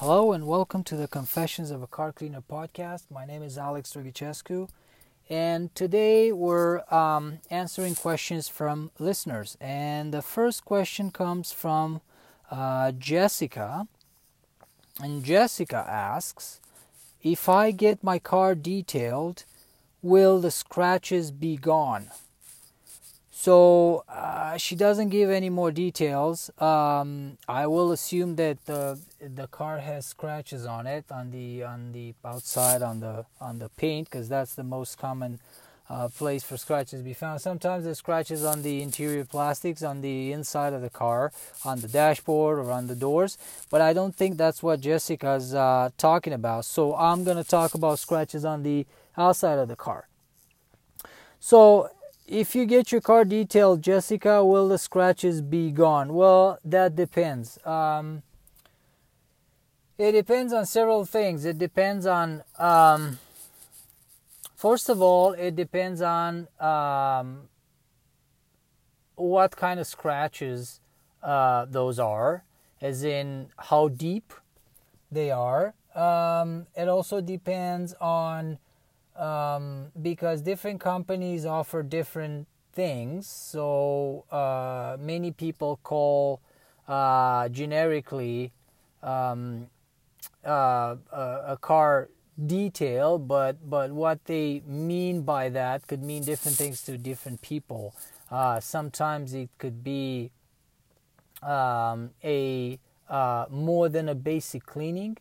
Hello and welcome to the Confessions of a Car Cleaner podcast. My name is Alex Dragicescu, and today we're um, answering questions from listeners. And the first question comes from uh, Jessica, and Jessica asks, "If I get my car detailed, will the scratches be gone?" So uh, she doesn't give any more details. Um, I will assume that the the car has scratches on it on the on the outside on the on the paint because that's the most common uh, place for scratches to be found. Sometimes there's scratches on the interior plastics on the inside of the car, on the dashboard or on the doors. But I don't think that's what Jessica's uh, talking about. So I'm gonna talk about scratches on the outside of the car. So if you get your car detailed, Jessica, will the scratches be gone? Well, that depends. Um, it depends on several things. It depends on, um, first of all, it depends on um, what kind of scratches uh, those are, as in how deep they are. Um, it also depends on um, because different companies offer different things. So uh, many people call uh, generically um, uh, a, car detail, but but what they mean by that could mean different things to different people. Uh, sometimes it could be um, a uh, more than a basic cleaning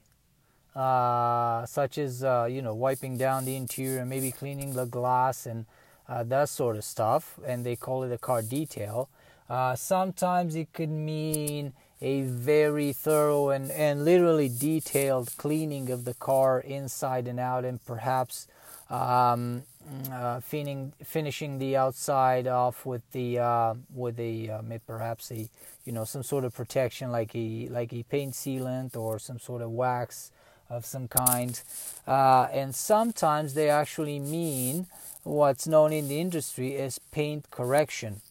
uh, such as uh, you know wiping down the interior and maybe cleaning the glass and uh, that sort of stuff, and they call it a car detail. Uh, sometimes it could mean a very thorough and, and literally detailed cleaning of the car inside and out, and perhaps um, uh, finishing finishing the outside off with the uh, with a perhaps a you know some sort of protection like a like a paint sealant or some sort of wax of some kind. Uh, and sometimes they actually mean what's known in the industry as paint correction,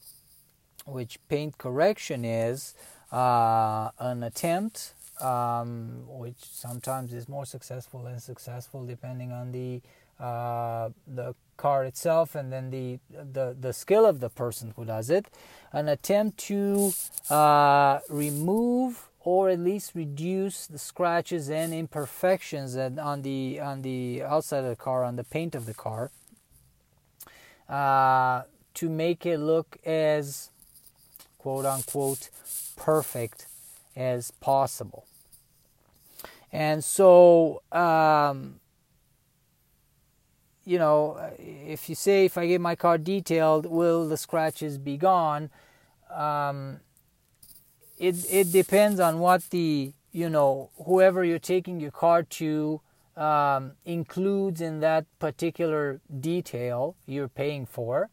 which paint correction is uh, an attempt, um, which sometimes is more successful than successful depending on the uh, the car itself and then the, the the skill of the person who does it. An attempt to uh, remove or at least reduce the scratches and imperfections on the on the outside of the car on the paint of the car uh, to make it look as quote unquote perfect as possible. And so um, you know if you say if i get my car detailed will the scratches be gone? Um, it it depends on what the you know whoever you're taking your car to um, includes in that particular detail you're paying for.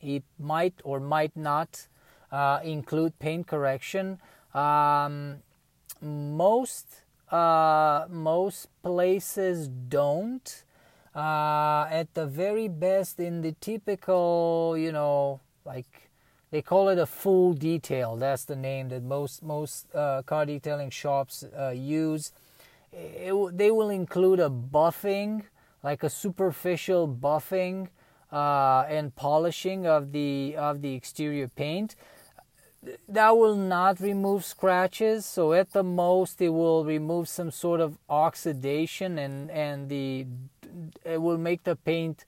It might or might not uh, include paint correction. Um, most uh, most places don't. Uh, at the very best, in the typical, you know, like they call it a full detail. That's the name that most most uh, car detailing shops uh, use. It, they will include a buffing, like a superficial buffing uh, and polishing of the of the exterior paint. That will not remove scratches. So at the most, it will remove some sort of oxidation and and the it will make the paint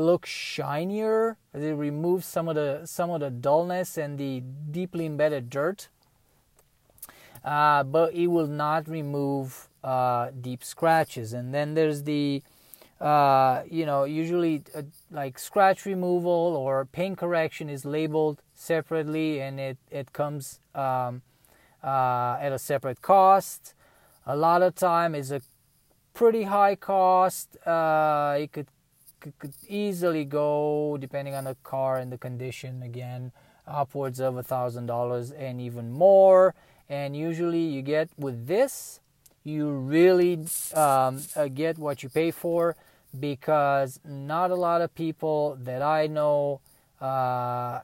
look shinier. It removes some of the some of the dullness and the deeply embedded dirt. Uh, but it will not remove uh, deep scratches. And then there's the uh, you know usually uh, like scratch removal or paint correction is labeled separately and it it comes um, uh, at a separate cost. A lot of time is a pretty high cost. Uh, it could could, easily go, depending on the car and the condition, again, upwards of a thousand dollars and even more. And usually, you get with this, you really um, uh, get what you pay for because not a lot of people that I know uh,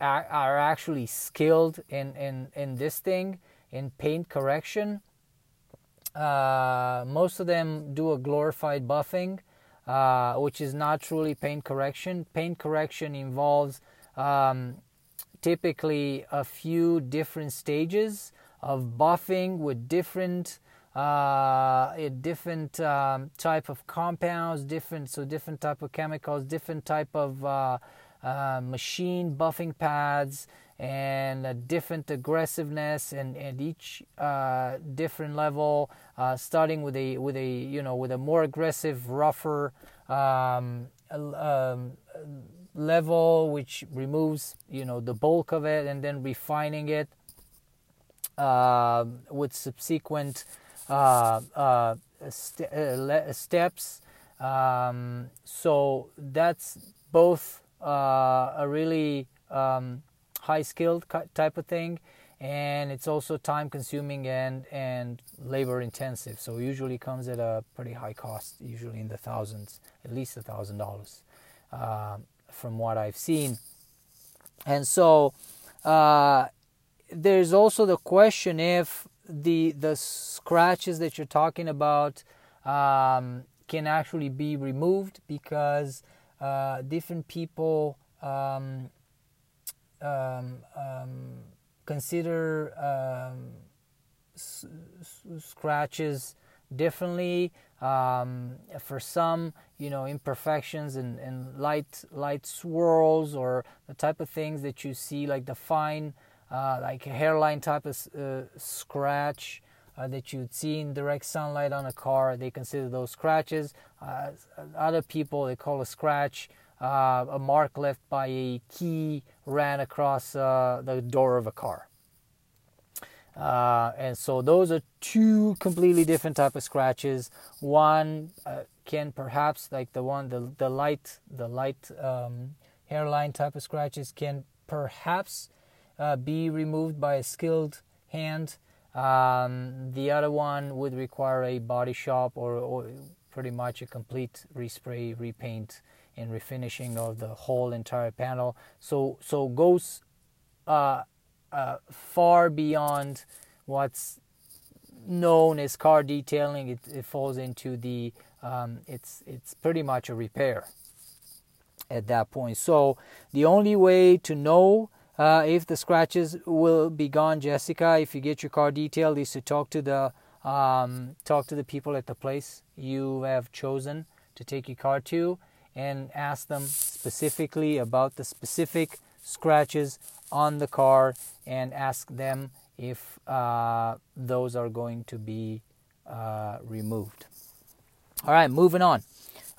are actually skilled in, in, in this thing in paint correction. Uh, most of them do a glorified buffing, uh, which is not truly paint correction. Paint correction involves um, typically a few different stages of buffing with different uh, a different um, type of compounds, different so different type of chemicals, different type of uh, uh, machine buffing pads, and a different aggressiveness, and, and each uh, different level, uh, starting with a with a you know with a more aggressive, rougher um, um, level, which removes you know the bulk of it, and then refining it uh, with subsequent uh, uh, st- uh, steps. Um, so that's both a really um, high skilled type of thing and it's also time consuming and and labor intensive so usually comes at a pretty high cost usually in the thousands at least a thousand dollars um, from what i've seen. And so uh, there's also the question if the the scratches that you're talking about um, can actually be removed because uh, different people um, um, um consider um, s- scratches differently. Um, for some, you know, imperfections and, and light light swirls or the type of things that you see, like the fine uh, like hairline type of uh, scratch uh, that you'd see in direct sunlight on a car. They consider those scratches. Uh, other people they call a scratch uh, a mark left by a key ran across uh, the door of a car. and so those are two completely different type of scratches. One can perhaps like the one the the light the light um, hairline type of scratches can perhaps uh, be removed by a skilled hand. Um, the other one would require a body shop or, or, pretty much a complete respray, repaint, and refinishing of the whole entire panel. So so goes uh, uh, far beyond what's known as car detailing. It, it falls into the um, it's it's pretty much a repair at that point. So the only way to know uh, if the scratches will be gone, Jessica, if you get your car detailed, is to talk to the um, talk to the people at the place you have chosen to take your car to, and ask them specifically about the specific scratches on the car, and ask them if uh, those are going to be uh, removed. All right, moving on.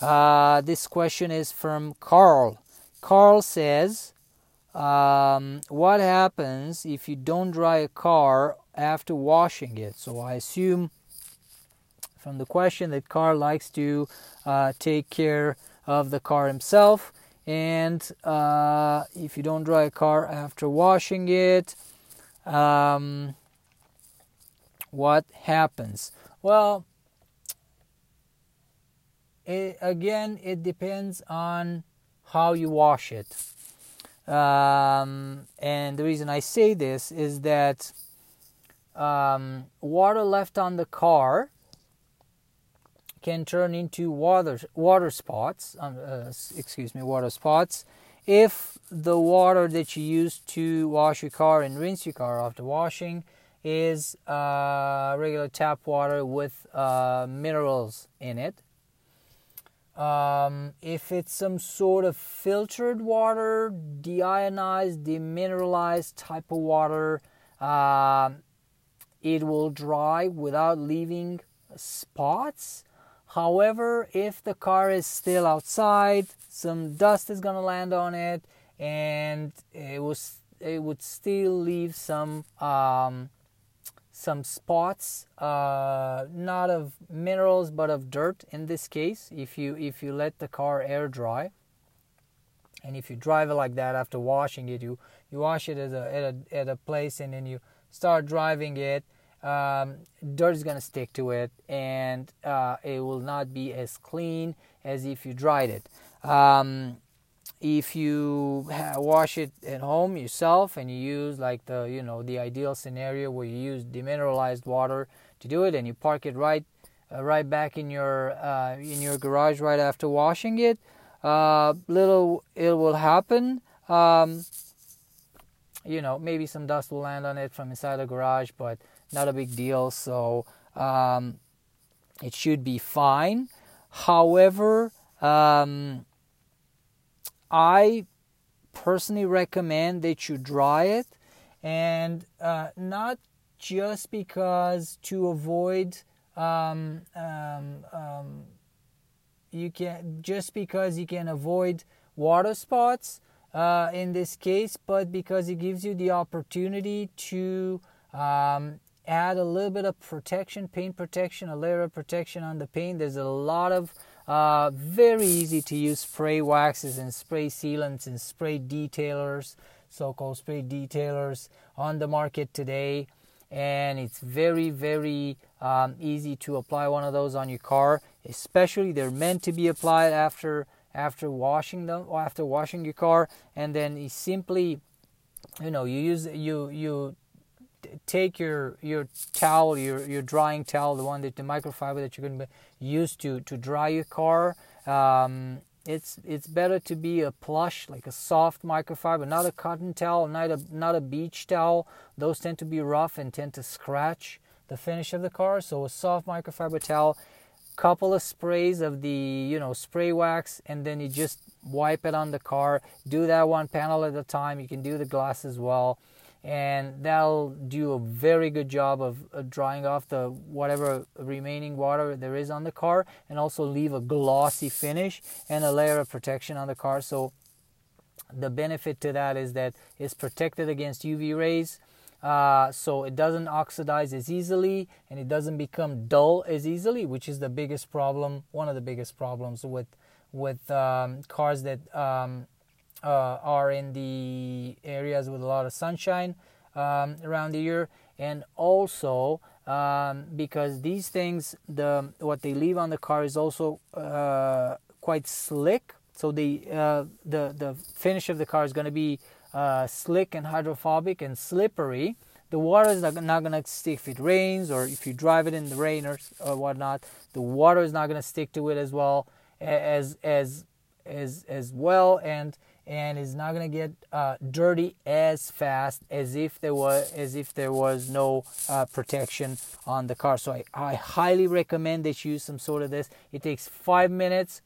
Uh, this question is from Carl. Carl says, um, what happens if you don't dry a car after washing it? So I assume from the question that Carl likes to uh, take care of the car himself. And uh, if you don't dry a car after washing it, um, what happens? Well, it, again, it depends on how you wash it. Um, and the reason I say this is that um, water left on the car can turn into water water spots. Um, uh, excuse me, water spots. If the water that you use to wash your car and rinse your car after washing is uh, regular tap water with uh, minerals in it, um, if it's some sort of filtered water, deionized, demineralized type of water, uh, it will dry without leaving spots. However, if the car is still outside, some dust is gonna land on it, and it was it would still leave some um, some spots, uh, not of minerals but of dirt in this case. If you if you let the car air dry, and if you drive it like that after washing it, you you wash it at a at a, at a place and then you start driving it. Um, dirt is gonna stick to it, and uh, it will not be as clean as if you dried it. Um, if you wash it at home yourself and you use like the you know the ideal scenario where you use demineralized water to do it and you park it right uh, right back in your uh, in your garage right after washing it uh, little it will happen um, you know maybe some dust will land on it from inside the garage but not a big deal. So um, it should be fine. However um, I personally recommend that you dry it and uh, not just because to avoid um, um, um, you can just because you can avoid water spots uh, in this case, but because it gives you the opportunity to um, add a little bit of protection, paint protection, a layer of protection on the paint. There's a lot of uh, very easy to use spray waxes and spray sealants and spray detailers, so called spray detailers, on the market today. And it's very, very um, easy to apply one of those on your car. Especially, they're meant to be applied after after washing them after washing your car, and then you simply, you know, you use you you take your your towel, your your drying towel, the one that the microfiber that you're going to use to to dry your car. Um, it's it's better to be a plush, like a soft microfiber, not a cotton towel, not a not a beach towel. Those tend to be rough and tend to scratch the finish of the car. So a soft microfiber towel, couple of sprays of the you know spray wax, and then you just wipe it on the car. Do that one panel at a time. You can do the glass as well and that'll do a very good job of uh, drying off the whatever remaining water there is on the car and also leave a glossy finish and a layer of protection on the car. So the benefit to that is that it's protected against UV rays uh, so it doesn't oxidize as easily and it doesn't become dull as easily which is the biggest problem one of the biggest problems with with um, cars that um, are in the areas with a lot of sunshine um, around the year, and also um, because these things, the what they leave on the car is also uh, quite slick. So the uh, the the finish of the car is going to be uh, slick and hydrophobic and slippery. The water is not, not going to stick if it rains or if you drive it in the rain or, or whatnot. The water is not going to stick to it as well as as as as well and and it's not to get uh, dirty as fast as if there was as if there was no uh, protection on the car. So I, I highly recommend that you use some sort of this. It takes five minutes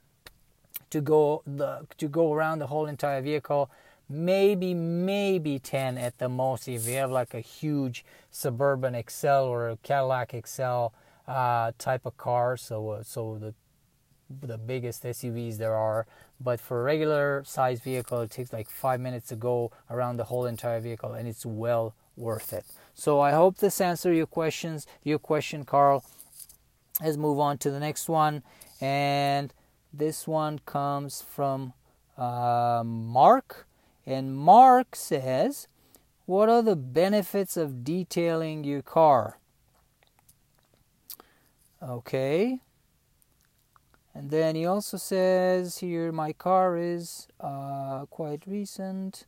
to go the to go around the whole entire vehicle. Maybe maybe ten at the most if you have like a huge Suburban XL or a Cadillac Excel uh, type of car. So uh, so the the biggest SUVs there are. But for a regular size vehicle, it takes like five minutes to go around the whole entire vehicle, and it's well worth it. So I hope this answered your questions. Your question, Carl. Let's move on to the next one, and this one comes from uh, Mark, and Mark says, "What are the benefits of detailing your car?" Okay, and then he also says here, my car is uh, quite recent.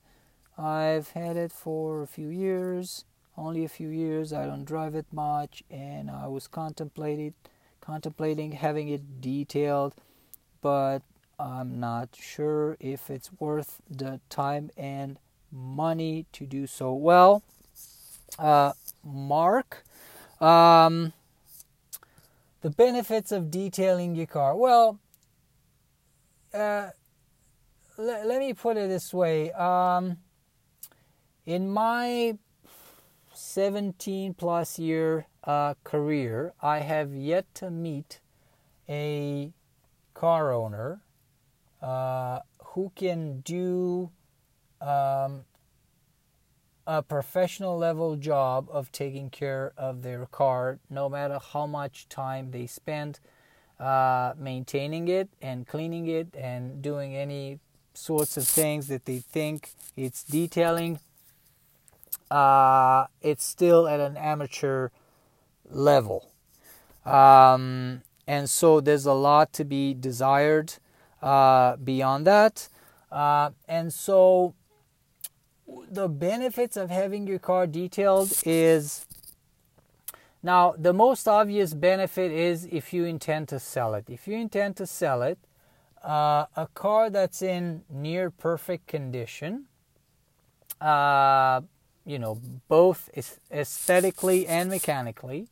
I've had it for a few years, only a few years. I don't drive it much, and I was contemplating contemplating having it detailed, but I'm not sure if it's worth the time and money to do so. Well, uh, Mark, um, the benefits of detailing your car. Well, uh, let, let me put it this way. Um, in my 17 plus year uh, career, I have yet to meet a car owner uh, who can do um, a professional level job of taking care of their car, no matter how much time they spend uh, maintaining it and cleaning it and doing any sorts of things that they think it's detailing. Uh, it's still at an amateur level. Um, and so there's a lot to be desired uh, beyond that. Uh, and so the benefits of having your car detailed is now the most obvious benefit is if you intend to sell it. If you intend to sell it, uh, a car that's in near perfect condition, uh, you know, both aesthetically and mechanically,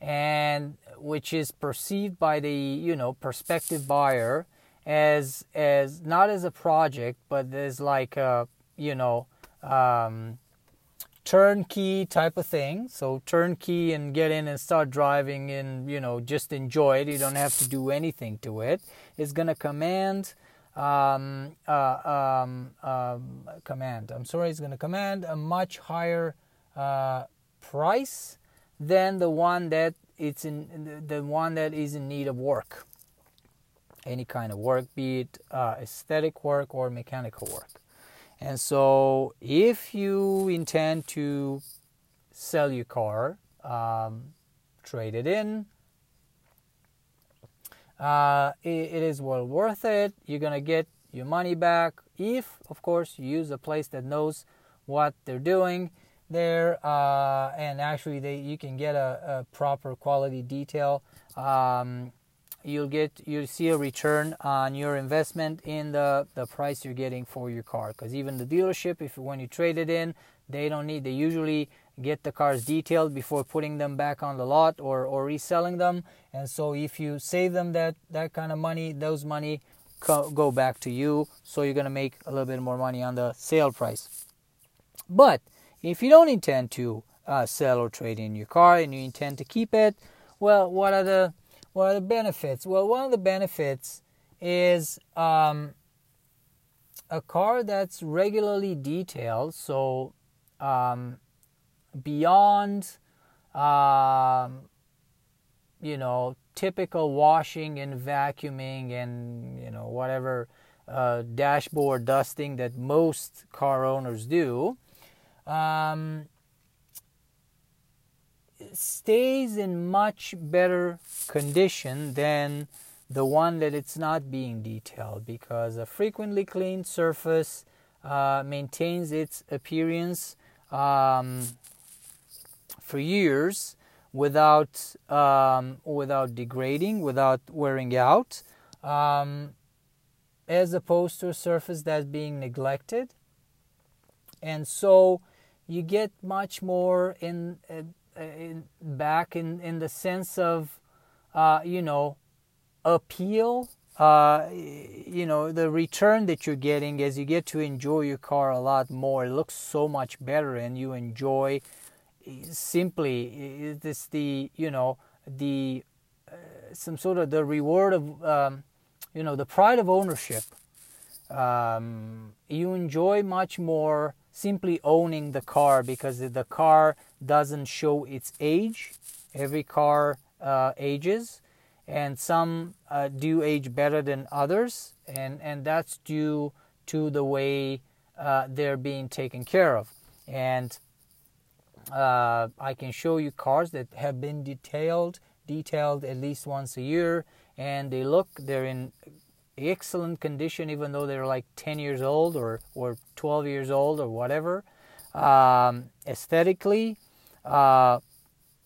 and which is perceived by the you know prospective buyer as as not as a project, but as like a you know um, turnkey type of thing. So turnkey and get in and start driving and you know just enjoy it. You don't have to do anything to it. It's gonna command um, uh, um, um, command. I'm sorry, it's gonna command a much higher uh, price than the one that it's in the one that is in need of work. Any kind of work, be it uh, aesthetic work or mechanical work. And so, if you intend to sell your car, um, trade it in, uh, it, it is well worth it. You're gonna get your money back if, of course, you use a place that knows what they're doing there, uh, and actually, they you can get a, a proper quality detail. Um, you'll get you'll see a return on your investment in the the price you're getting for your car. Because even the dealership if when you trade it in they don't need they usually get the cars detailed before putting them back on the lot or or reselling them. And so if you save them that that kind of money those money co- go back to you. So you're going to make a little bit more money on the sale price. But if you don't intend to uh, sell or trade in your car and you intend to keep it well what are the what are the benefits? Well, one of the benefits is um, a car that's regularly detailed, so um, beyond, um, you know, typical washing and vacuuming and you know whatever uh, dashboard dusting that most car owners do. Um, stays in much better condition than the one that it's not being detailed because a frequently cleaned surface uh, maintains its appearance um, for years without um, without degrading, without wearing out, um, as opposed to a surface that's being neglected. And so you get much more in, uh, back in, in the sense of uh, you know, appeal. Uh, you know, the return that you're getting as you get to enjoy your car a lot more. It looks so much better, and you enjoy simply this the you know the uh, some sort of the reward of um, you know the pride of ownership. Um, you enjoy much more simply owning the car because the car doesn't show its age. Every car uh, ages, and some uh, do age better than others, and, and that's due to the way uh, they're being taken care of. And uh, I can show you cars that have been detailed, detailed at least once a year, and they look they're in excellent condition, even though they're like 10 years old or or 12 years old or whatever. Um, aesthetically, uh,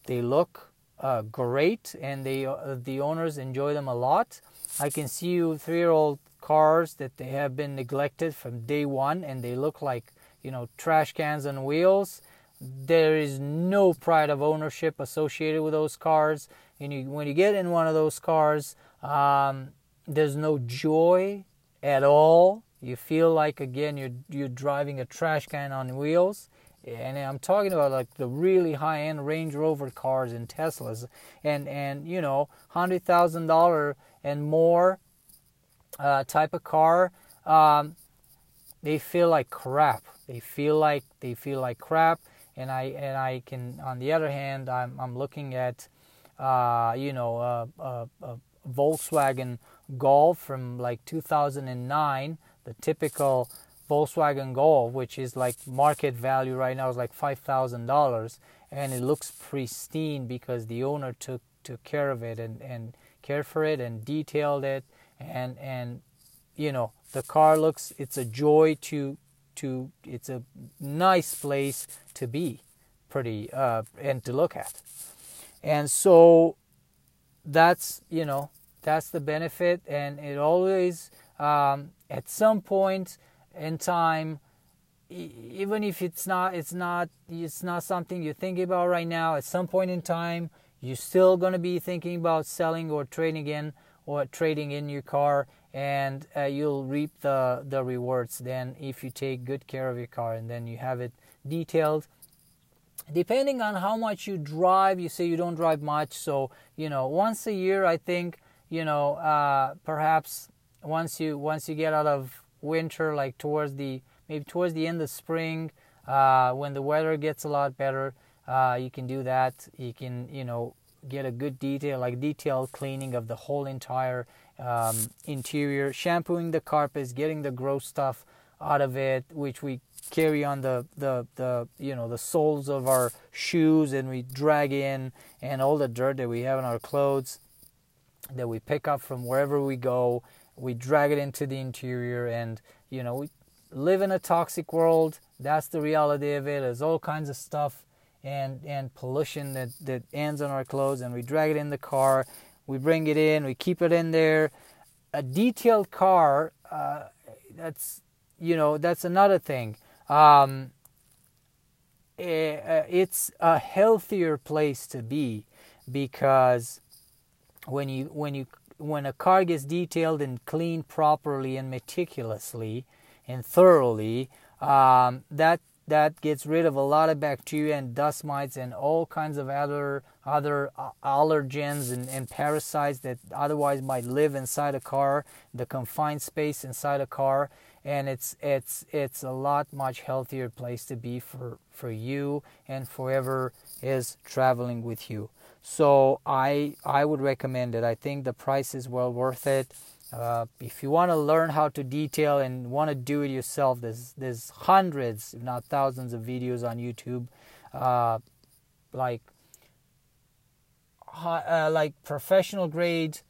they look uh, great and they uh, the owners enjoy them a lot. I can see you three-year-old cars that they have been neglected from day one and they look like you know trash cans on wheels. There is no pride of ownership associated with those cars. And you, when you get in one of those cars, um, there's no joy at all. You feel like again you're you're driving a trash can on wheels and I'm talking about like the really high end Range Rover cars and Teslas, and and you know hundred thousand dollar and more uh, type of car. Um, they feel like crap. They feel like they feel like crap, and I and I can. On the other hand, I'm I'm looking at, uh, you know, a, a, a Volkswagen Golf from like 2009, the typical Volkswagen Golf, which is like market value right now is like five thousand dollars, and it looks pristine because the owner took took care of it and and cared for it and detailed it. And and you know the car looks it's a joy to to it's a nice place to be pretty uh, and to look at. And so that's you know that's the benefit and it always um, at some point in time even if it's not it's not it's not something you're thinking about right now at some point in time you're still going to be thinking about selling or trading in or trading in your car and uh, you'll reap the the rewards then if you take good care of your car and then you have it detailed. Depending on how much you drive you say you don't drive much so you know once a year i think you know uh, perhaps once you once you get out of winter like towards the maybe towards the end of spring uh, when the weather gets a lot better uh, you can do that. You can you know get a good detail like detailed cleaning of the whole entire um, interior shampooing the carpets getting the gross stuff out of it which we carry on the, the, the you know the soles of our shoes and we drag in and all the dirt that we have on our clothes that we pick up from wherever we go we drag it into the interior and you know we live in a toxic world. That's the reality of it. There's all kinds of stuff and and pollution that that ends on our clothes and we drag it in the car. We bring it in we keep it in there. A detailed car uh, that's you know that's another thing. Um, eh, uh, it's a healthier place to be because when you when you when a car gets detailed and cleaned properly and meticulously and thoroughly, um, that that gets rid of a lot of bacteria and dust mites and all kinds of other other uh, allergens and, and parasites that otherwise might live inside a car, the confined space inside a car, and it's it's it's a lot much healthier place to be for for you and forever is traveling with you. So I I would recommend it. I think the price is well worth it. Uh, if you want to learn how to detail and want to do it yourself, there's there's hundreds, if not thousands, of videos on YouTube, uh, like uh, like professional grade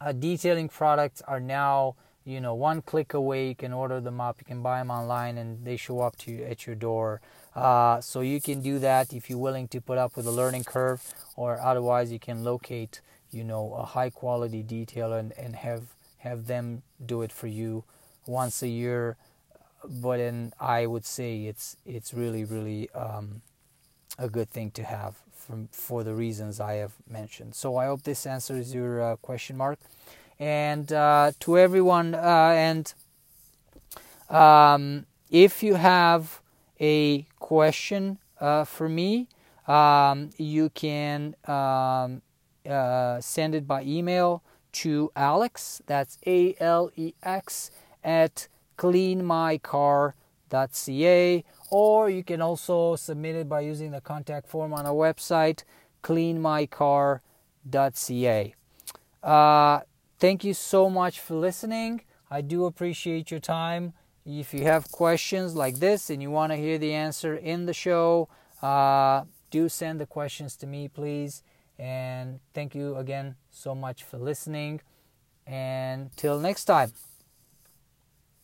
uh, detailing products are now you know one click away. You can order them up. You can buy them online, and they show up to you at your door. Uh, so you can do that if you're willing to put up with a learning curve, or otherwise you can locate you know a high quality detailer and, and have have them do it for you once a year but then I would say it's it's really really um, a good thing to have from for the reasons I have mentioned. So I hope this answers your uh, question mark. And uh, to everyone, uh, and um, if you have a question uh, for me, um, you can um, uh, send it by email to Alex, that's A L E X, at cleanmycar.ca, or you can also submit it by using the contact form on our website, cleanmycar.ca. Uh, thank you so much for listening. I do appreciate your time. If you have questions like this and you want to hear the answer in the show, uh, do send the questions to me, please. And thank you again so much for listening. And till next time.